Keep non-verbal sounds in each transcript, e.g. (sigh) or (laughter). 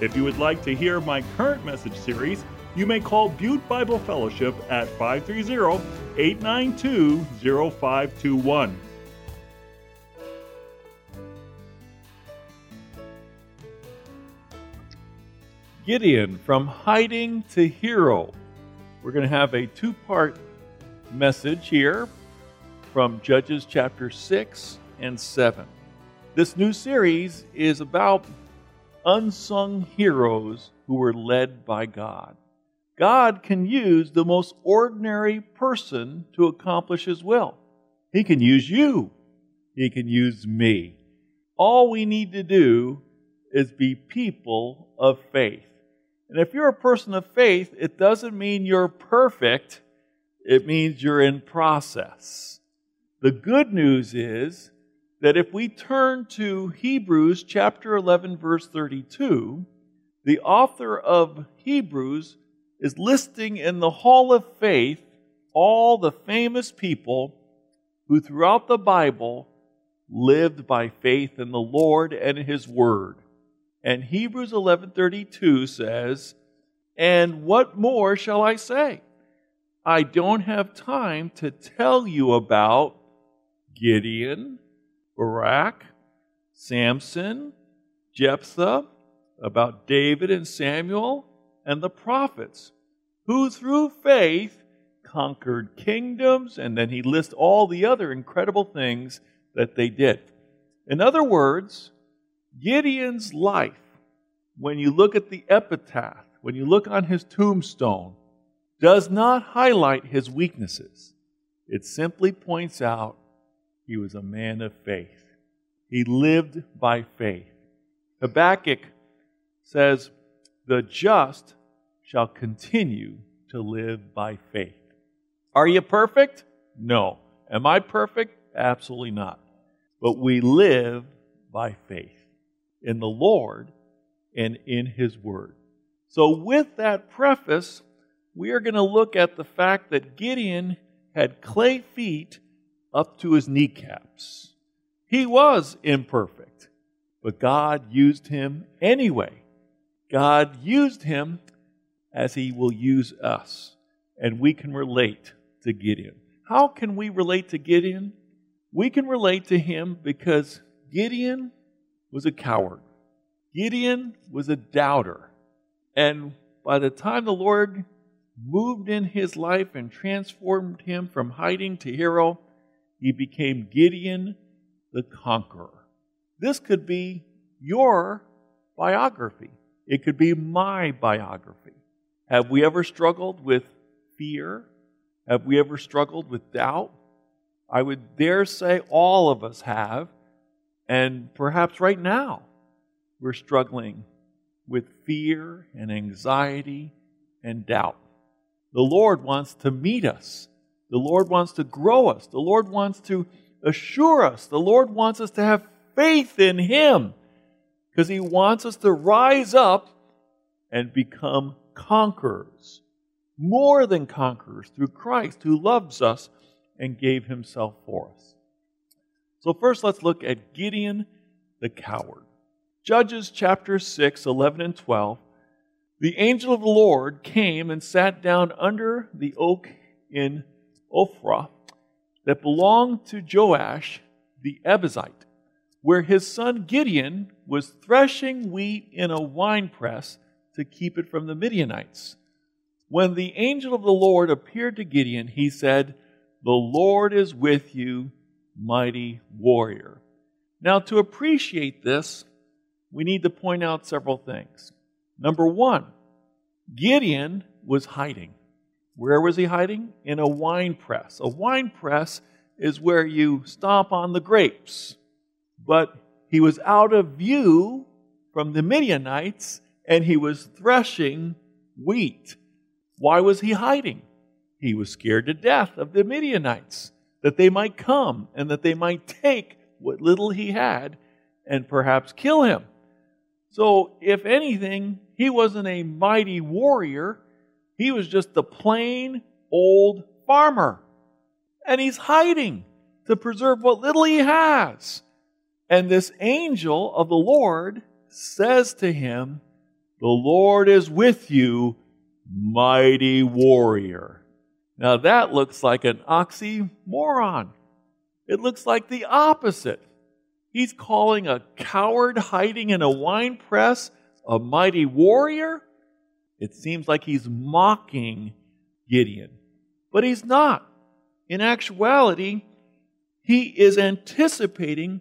If you would like to hear my current message series, you may call Butte Bible Fellowship at 530 892 0521. Gideon from hiding to hero. We're going to have a two part message here from Judges chapter 6 and 7. This new series is about unsung heroes who were led by God. God can use the most ordinary person to accomplish His will. He can use you. He can use me. All we need to do is be people of faith. And if you're a person of faith, it doesn't mean you're perfect, it means you're in process. The good news is that if we turn to Hebrews chapter 11, verse 32, the author of Hebrews is listing in the Hall of Faith all the famous people who throughout the Bible lived by faith in the Lord and his word. And Hebrews 11:32 says, "And what more shall I say? I don't have time to tell you about Gideon, Barak, Samson, Jephthah, about David and Samuel, and the prophets, who through faith conquered kingdoms, and then he lists all the other incredible things that they did. In other words, Gideon's life, when you look at the epitaph, when you look on his tombstone, does not highlight his weaknesses. It simply points out he was a man of faith. He lived by faith. Habakkuk says, The just shall continue to live by faith. Are you perfect? No. Am I perfect? Absolutely not. But we live by faith in the Lord and in His Word. So, with that preface, we are going to look at the fact that Gideon had clay feet up to his kneecaps. He was imperfect, but God used him anyway. God used him as he will use us, and we can relate to Gideon. How can we relate to Gideon? We can relate to him because Gideon was a coward. Gideon was a doubter. And by the time the Lord moved in his life and transformed him from hiding to hero, he became Gideon the conqueror. This could be your biography. It could be my biography. Have we ever struggled with fear? Have we ever struggled with doubt? I would dare say all of us have. And perhaps right now we're struggling with fear and anxiety and doubt. The Lord wants to meet us the Lord wants to grow us. The Lord wants to assure us. The Lord wants us to have faith in Him because He wants us to rise up and become conquerors, more than conquerors through Christ who loves us and gave Himself for us. So, first, let's look at Gideon the coward. Judges chapter 6, 11 and 12. The angel of the Lord came and sat down under the oak in Ophrah that belonged to Joash the Abiezrite, where his son Gideon was threshing wheat in a winepress to keep it from the Midianites. When the angel of the Lord appeared to Gideon, he said, The Lord is with you, mighty warrior. Now, to appreciate this, we need to point out several things. Number one, Gideon was hiding. Where was he hiding? In a wine press. A wine press is where you stomp on the grapes. But he was out of view from the Midianites and he was threshing wheat. Why was he hiding? He was scared to death of the Midianites, that they might come and that they might take what little he had and perhaps kill him. So, if anything, he wasn't a mighty warrior. He was just a plain old farmer. And he's hiding to preserve what little he has. And this angel of the Lord says to him, The Lord is with you, mighty warrior. Now that looks like an oxymoron. It looks like the opposite. He's calling a coward hiding in a wine press a mighty warrior. It seems like he's mocking Gideon, but he's not. In actuality, he is anticipating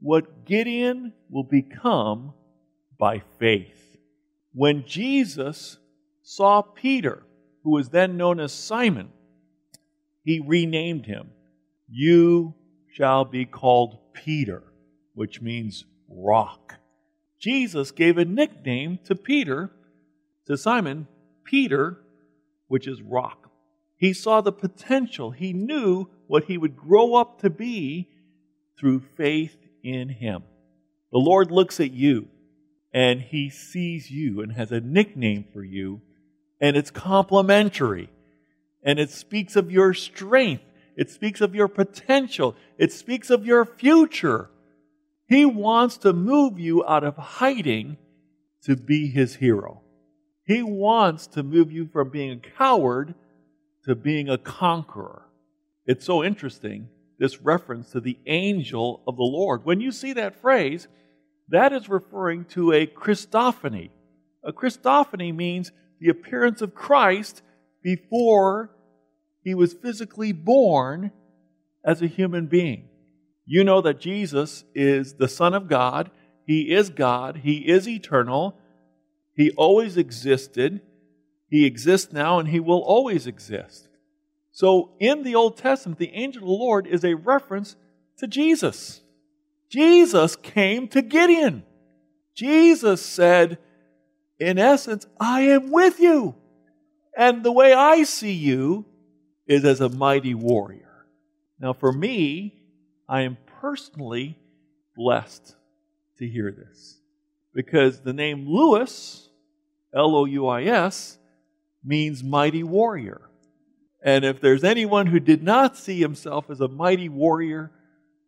what Gideon will become by faith. When Jesus saw Peter, who was then known as Simon, he renamed him. You shall be called Peter, which means rock. Jesus gave a nickname to Peter, to Simon, Peter, which is rock. He saw the potential. He knew what he would grow up to be through faith in him. The Lord looks at you and he sees you and has a nickname for you, and it's complimentary. And it speaks of your strength, it speaks of your potential, it speaks of your future. He wants to move you out of hiding to be his hero. He wants to move you from being a coward to being a conqueror. It's so interesting, this reference to the angel of the Lord. When you see that phrase, that is referring to a Christophany. A Christophany means the appearance of Christ before he was physically born as a human being. You know that Jesus is the Son of God. He is God. He is eternal. He always existed. He exists now and he will always exist. So in the Old Testament, the angel of the Lord is a reference to Jesus. Jesus came to Gideon. Jesus said, in essence, I am with you. And the way I see you is as a mighty warrior. Now, for me, I am personally blessed to hear this because the name Louis, L O U I S, means mighty warrior. And if there's anyone who did not see himself as a mighty warrior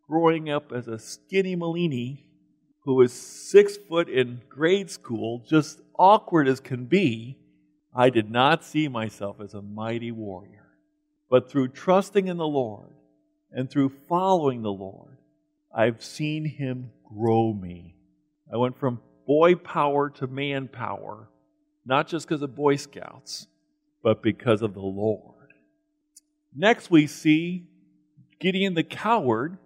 growing up as a skinny Malini who was six foot in grade school, just awkward as can be, I did not see myself as a mighty warrior. But through trusting in the Lord, and through following the Lord, I've seen Him grow me. I went from boy power to man power, not just because of Boy Scouts, but because of the Lord. Next, we see Gideon the coward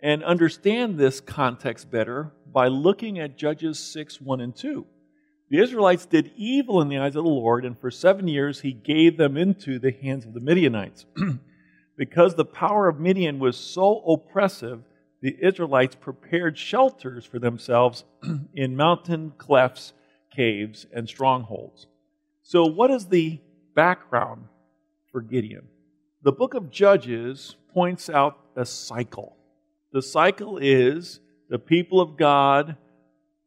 and understand this context better by looking at Judges 6 1 and 2. The Israelites did evil in the eyes of the Lord, and for seven years he gave them into the hands of the Midianites. (clears throat) Because the power of Midian was so oppressive, the Israelites prepared shelters for themselves (clears throat) in mountain clefts, caves, and strongholds. So, what is the background for Gideon? The book of Judges points out a cycle. The cycle is the people of God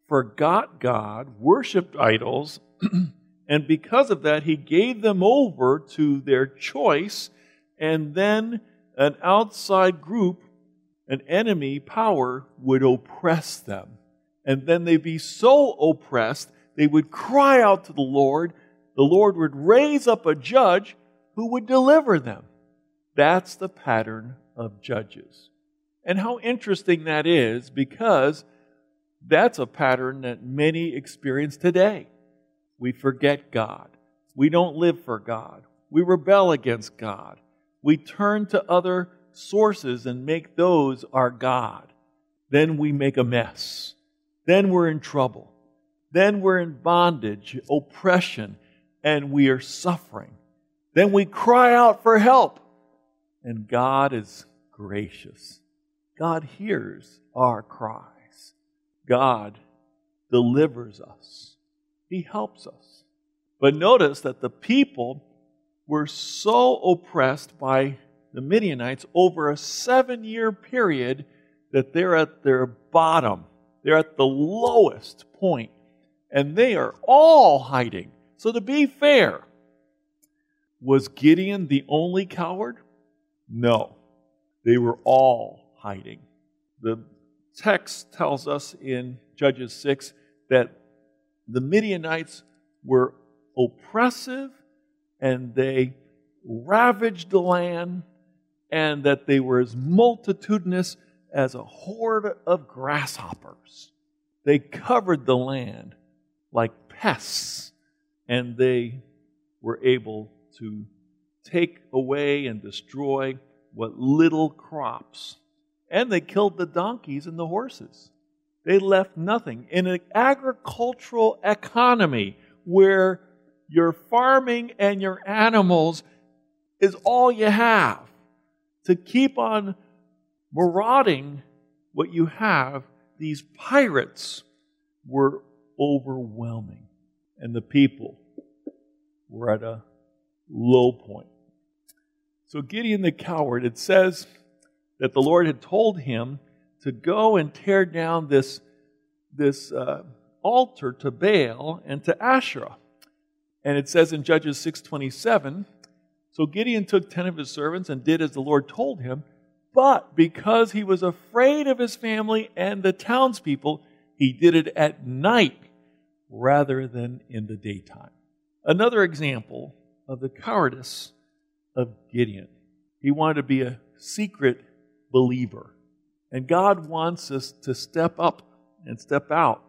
forgot God, worshiped idols, (clears throat) and because of that, he gave them over to their choice and then an outside group, an enemy power, would oppress them. And then they'd be so oppressed, they would cry out to the Lord. The Lord would raise up a judge who would deliver them. That's the pattern of judges. And how interesting that is because that's a pattern that many experience today. We forget God. We don't live for God. We rebel against God we turn to other sources and make those our God. Then we make a mess. Then we're in trouble. Then we're in bondage, oppression, and we are suffering. Then we cry out for help. And God is gracious. God hears our cries. God delivers us. He helps us. But notice that the people were so oppressed by the Midianites over a seven year period that they're at their bottom. They're at the lowest point, and they are all hiding. So, to be fair, was Gideon the only coward? No. They were all hiding. The text tells us in Judges 6 that the Midianites were oppressive and they ravaged the land and that they were as multitudinous as a horde of grasshoppers. They covered the land like pests and they were able to take away and destroy what little crops. And they killed the donkeys and the horses. They left nothing. In an agricultural economy where your farming and your animals is all you have, to keep on marauding what you have, these pirates were overwhelming. And the people were at a low point. So Gideon the coward, it says that the Lord had told him to go and tear down this, this uh, altar to Baal and to Asherah. And it says in Judges 6:27, so Gideon took 10 of his servants and did as the Lord told him, but because he was afraid of his family and the townspeople, he did it at night rather than in the daytime. Another example of the cowardice of Gideon. He wanted to be a secret believer. And God wants us to step up and step out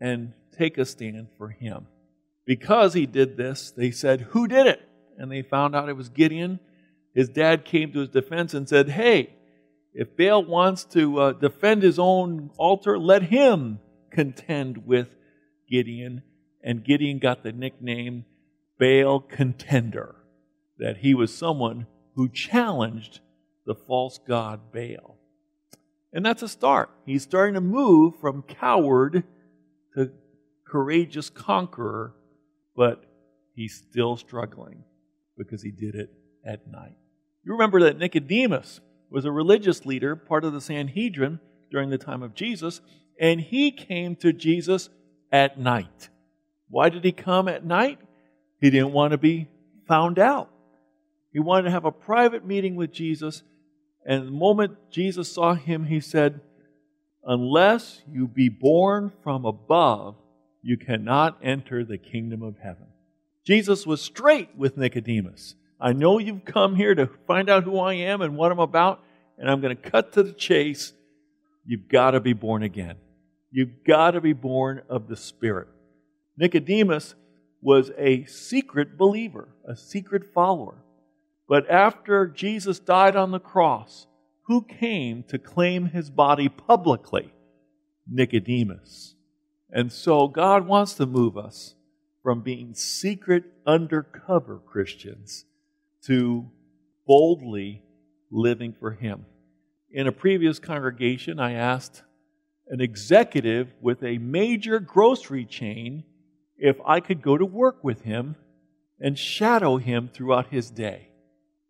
and take a stand for Him. Because he did this, they said, Who did it? And they found out it was Gideon. His dad came to his defense and said, Hey, if Baal wants to uh, defend his own altar, let him contend with Gideon. And Gideon got the nickname Baal contender, that he was someone who challenged the false god Baal. And that's a start. He's starting to move from coward to courageous conqueror, but he's still struggling because he did it at night. You remember that Nicodemus was a religious leader, part of the Sanhedrin during the time of Jesus, and he came to Jesus at night. Why did he come at night? He didn't want to be found out. He wanted to have a private meeting with Jesus. And the moment Jesus saw him, he said, Unless you be born from above, you cannot enter the kingdom of heaven. Jesus was straight with Nicodemus. I know you've come here to find out who I am and what I'm about, and I'm going to cut to the chase. You've got to be born again. You've got to be born of the Spirit. Nicodemus was a secret believer, a secret follower. But after Jesus died on the cross, who came to claim his body publicly? Nicodemus. And so God wants to move us from being secret, undercover Christians to boldly living for Him. In a previous congregation, I asked an executive with a major grocery chain if I could go to work with him and shadow him throughout his day.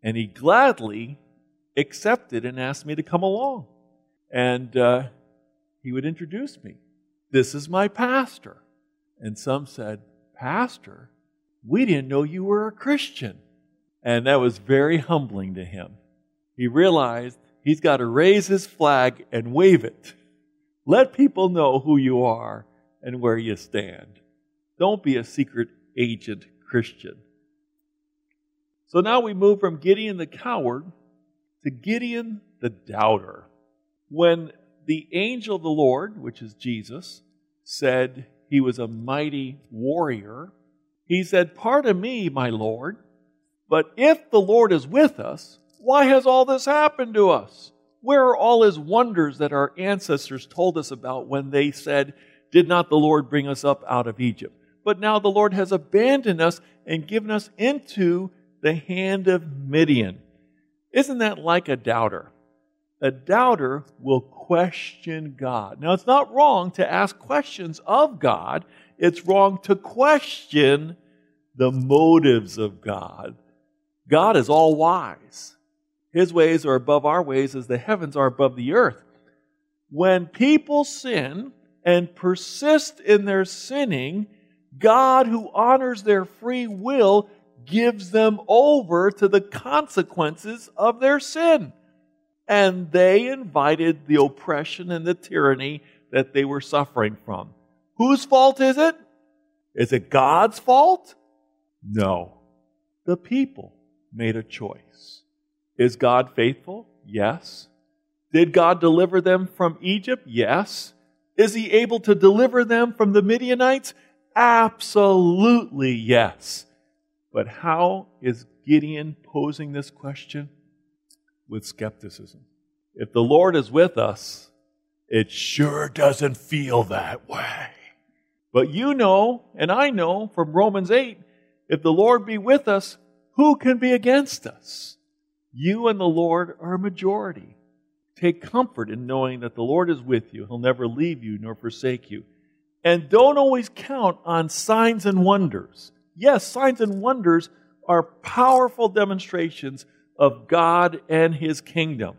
And he gladly accepted and asked me to come along. And uh, he would introduce me. This is my pastor. And some said, Pastor, we didn't know you were a Christian. And that was very humbling to him. He realized he's got to raise his flag and wave it. Let people know who you are and where you stand. Don't be a secret agent Christian. So now we move from Gideon the coward to Gideon the doubter. When the angel of the Lord, which is Jesus, said he was a mighty warrior, he said, Pardon me, my Lord, but if the Lord is with us, why has all this happened to us? Where are all his wonders that our ancestors told us about when they said, Did not the Lord bring us up out of Egypt? but now the Lord has abandoned us and given us into the hand of Midian. Isn't that like a doubter? A doubter will question God. Now, it's not wrong to ask questions of God it's wrong to question the motives of God. God is all wise. His ways are above our ways as the heavens are above the earth. When people sin and persist in their sinning, God, who honors their free will, gives them over to the consequences of their sin. And they invited the oppression and the tyranny that they were suffering from. Whose fault is it? Is it God's fault? No. The people made a choice. Is God faithful? Yes. Did God deliver them from Egypt? Yes. Is he able to deliver them from the Midianites? Absolutely yes. But how is Gideon posing this question? With skepticism. If the Lord is with us, it sure doesn't feel that way. But you know, and I know from Romans 8, if the Lord be with us, who can be against us? You and the Lord are a majority. Take comfort in knowing that the Lord is with you. He'll never leave you nor forsake you. And don't always count on signs and wonders. Yes, signs and wonders are powerful demonstrations of God and His kingdom.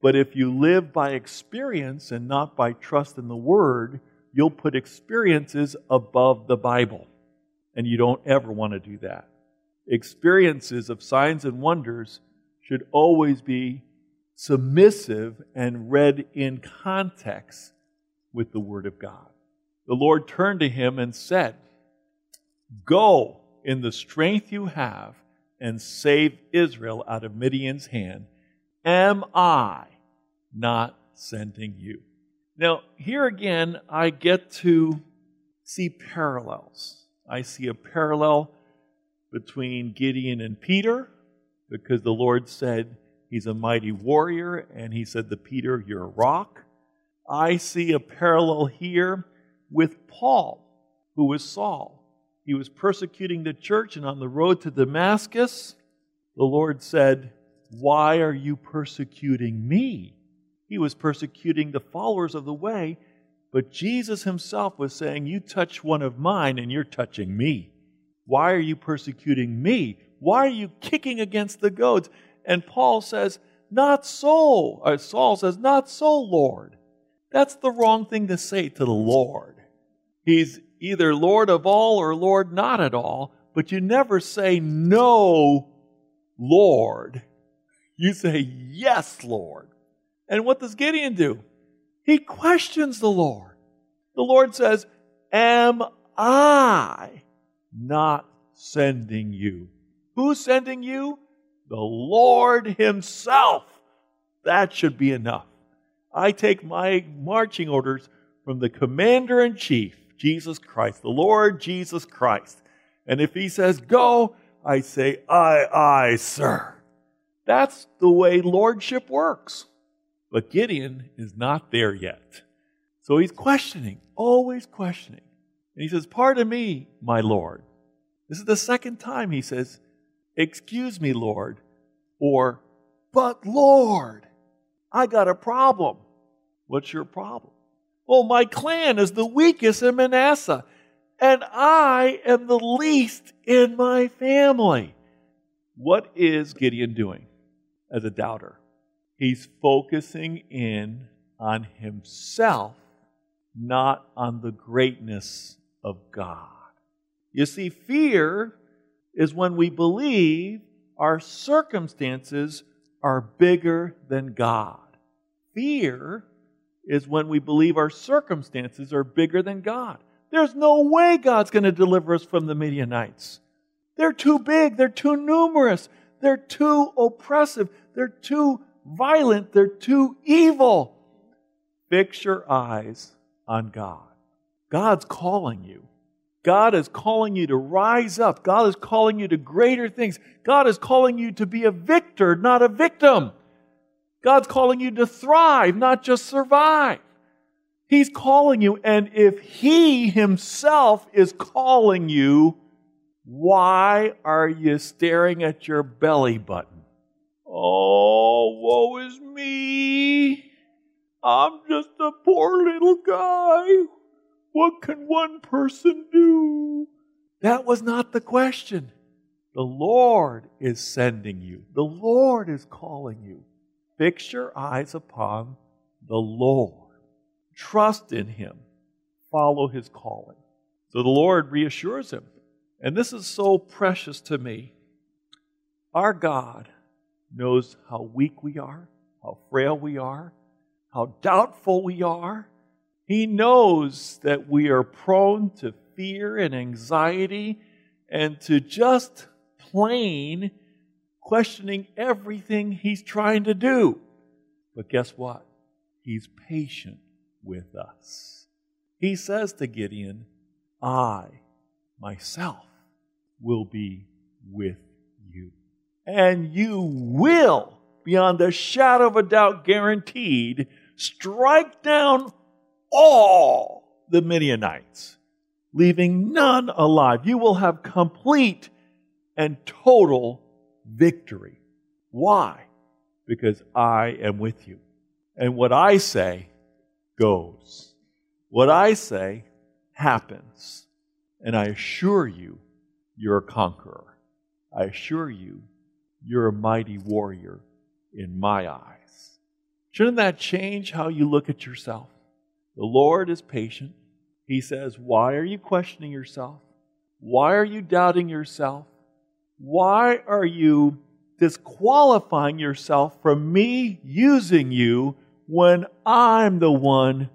But if you live by experience and not by trust in the Word, you'll put experiences above the Bible. And you don't ever want to do that. Experiences of signs and wonders should always be submissive and read in context with the Word of God. The Lord turned to him and said, Go in the strength you have and save Israel out of Midian's hand. Am I not sending you? Now, here again, I get to see parallels. I see a parallel between Gideon and Peter because the Lord said he's a mighty warrior, and he said to Peter, You're a rock. I see a parallel here with Paul, who was Saul. He was persecuting the church, and on the road to Damascus, the Lord said, Why are you persecuting me? He was persecuting the followers of the way, but Jesus himself was saying, You touch one of mine, and you're touching me. Why are you persecuting me? Why are you kicking against the goads? And Paul says, Not so. Or Saul says, Not so, Lord. That's the wrong thing to say to the Lord. He's either Lord of all or Lord not at all, but you never say, No, Lord. You say, Yes, Lord. And what does Gideon do? He questions the Lord. The Lord says, Am I not sending you? Who's sending you? The Lord Himself. That should be enough. I take my marching orders from the commander in chief, Jesus Christ, the Lord Jesus Christ. And if He says go, I say, aye, aye, sir. That's the way lordship works. But Gideon is not there yet. So he's questioning, always questioning. And he says, Pardon me, my Lord. This is the second time he says, Excuse me, Lord, or, But Lord, I got a problem. What's your problem? Well, my clan is the weakest in Manasseh, and I am the least in my family. What is Gideon doing as a doubter? He's focusing in on himself, not on the greatness of God. You see, fear is when we believe our circumstances are bigger than God. Fear is when we believe our circumstances are bigger than God. There's no way God's going to deliver us from the Midianites. They're too big, they're too numerous, they're too oppressive, they're too violent, they're too evil. Fix your eyes on God. God's calling you. God is calling you to rise up. God is calling you to greater things. God is calling you to be a victor, not a victim. God's calling you to thrive, not just survive. He's calling you, and if He Himself is calling you, why are you staring at your belly button? Oh, woe is me. I'm just a poor little guy What can one person do? That was not the question. The Lord is sending you, the Lord is calling you. Fix your eyes upon the Lord. Trust in Him. Follow His calling. So the Lord reassures him. And this is so precious to me. Our God knows how weak we are, how frail we are, how doubtful we are. He knows that we are prone to fear and anxiety and to just plain questioning everything He's trying to do. But guess what? He's patient with us. He says to Gideon, I, myself, will be with you. And you will, beyond a shadow of a doubt guaranteed, strike down all the Midianites, leaving none alive. You will have complete and total victory. Why? Because I am with you. And what I say goes. What I say happens. And I assure you, you're a conqueror. I assure you, you're a mighty warrior in my eyes. Shouldn't that change how you look at yourself? The Lord is patient. He says, Why are you questioning yourself? Why are you doubting yourself? Why are you disqualifying yourself from me using you when I'm the one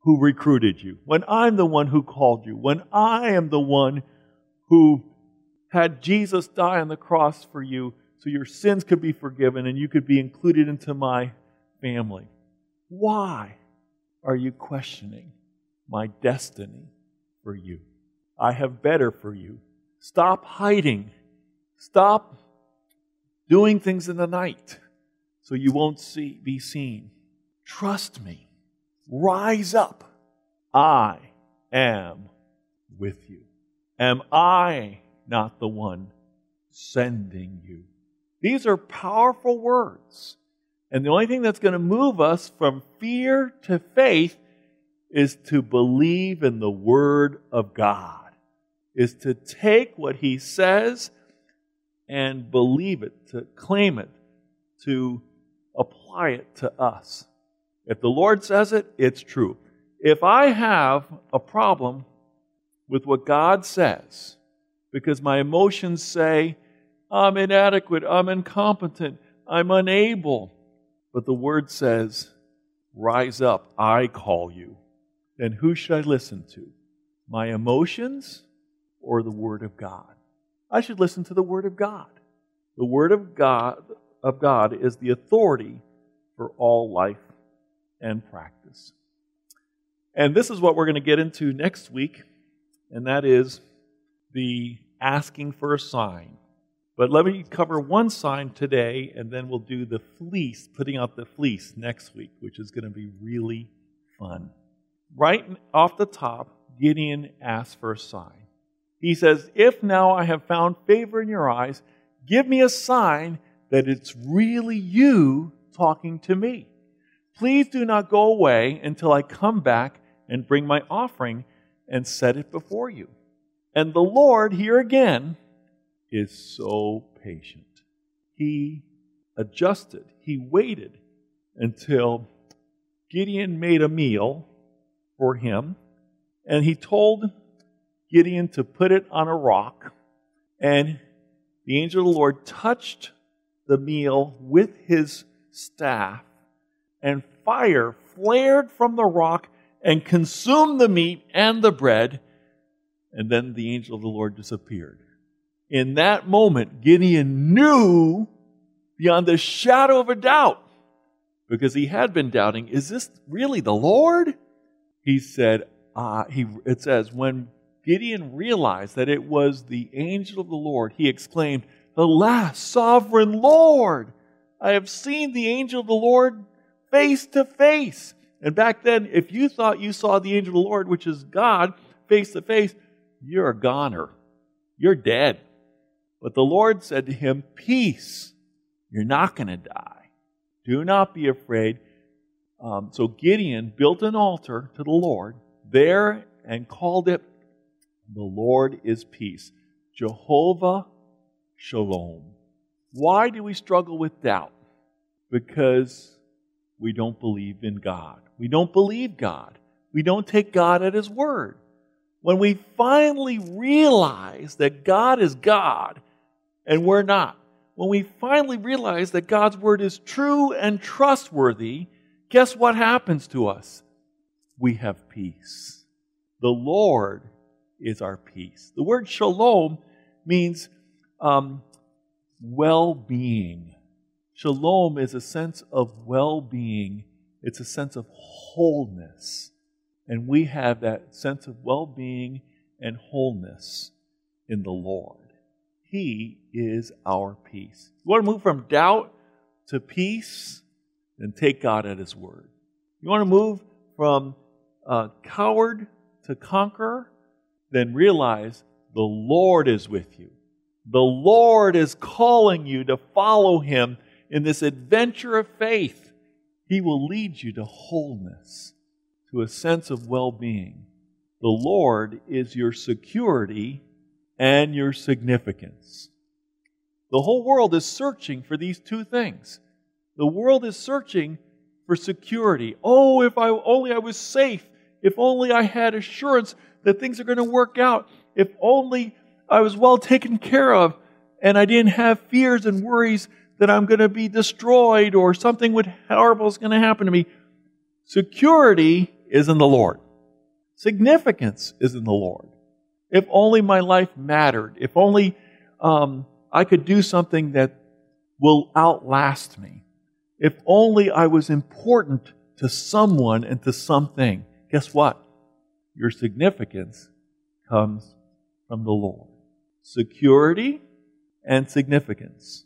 who recruited you, when I'm the one who called you, when I am the one who had Jesus die on the cross for you so your sins could be forgiven and you could be included into my family. Why are you questioning my destiny for you? I have better for you. Stop hiding. Stop doing things in the night so you won't see, be seen. Trust me. Rise up. I am with you. Am I not the one sending you? These are powerful words. And the only thing that's going to move us from fear to faith is to believe in the Word of God, is to take what He says and believe it, to claim it, to apply it to us. If the Lord says it, it's true. If I have a problem with what God says, because my emotions say, I'm inadequate, I'm incompetent, I'm unable, but the Word says, Rise up, I call you, then who should I listen to? My emotions or the Word of God? I should listen to the Word of God. The Word of God of God is the authority for all life and practice. And this is what we're going to get into next week, and that is the asking for a sign. But let me cover one sign today, and then we'll do the fleece, putting out the fleece next week, which is going to be really fun. Right off the top, Gideon asks for a sign. He says, If now I have found favor in your eyes, give me a sign that it's really you talking to me. Please do not go away until I come back and bring my offering and set it before you. And the Lord, here again, is so patient. He adjusted, he waited until Gideon made a meal for him, and he told Gideon to put it on a rock. And the angel of the Lord touched the meal with his staff, and fire flared from the rock and consumed the meat and the bread. And then the angel of the Lord disappeared. In that moment, Gideon knew beyond the shadow of a doubt, because he had been doubting, is this really the Lord? He said, uh, he, it says, when Gideon realized that it was the angel of the Lord, he exclaimed, Alas, sovereign Lord, I have seen the angel of the Lord face to face. And back then, if you thought you saw the angel of the Lord, which is God, face to face, you're a goner. You're dead. But the Lord said to him, Peace, you're not going to die. Do not be afraid. Um, so Gideon built an altar to the Lord there and called it The Lord is Peace. Jehovah Shalom. Why do we struggle with doubt? Because we don't believe in God. We don't believe God. We don't take God at His word. When we finally realize that God is God and we're not, when we finally realize that God's word is true and trustworthy, guess what happens to us? We have peace. The Lord is our peace. The word shalom means um, well being. Shalom is a sense of well being, it's a sense of wholeness. And we have that sense of well being and wholeness in the Lord. He is our peace. You want to move from doubt to peace? Then take God at His word. You want to move from coward to conqueror? Then realize the Lord is with you. The Lord is calling you to follow Him in this adventure of faith. He will lead you to wholeness, to a sense of well being. The Lord is your security and your significance. The whole world is searching for these two things. The world is searching for security. Oh, if I only I was safe, if only I had assurance that things are going to work out, if only I was well taken care of and I didn't have fears and worries that I'm going to be destroyed or something horrible is going to happen to me. Security is in the Lord. Significance is in the Lord. If only my life mattered. If only um, I could do something that will outlast me. If only I was important to someone and to something. Guess what? Your significance comes from the Lord. Security and significance,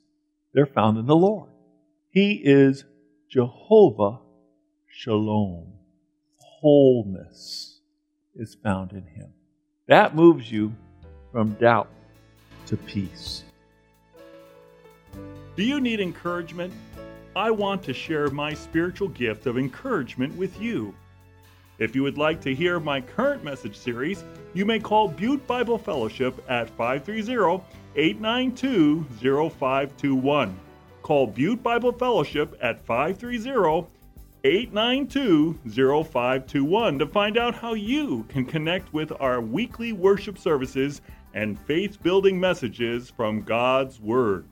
they're found in the Lord. He is Jehovah Shalom. Wholeness is found in Him. That moves you from doubt to peace. Do you need encouragement? I want to share my spiritual gift of encouragement with you. If you would like to hear my current message series, you may call Butte Bible Fellowship at 530 892 0521. Call Butte Bible Fellowship at 530 892 0521 to find out how you can connect with our weekly worship services and faith building messages from God's Word.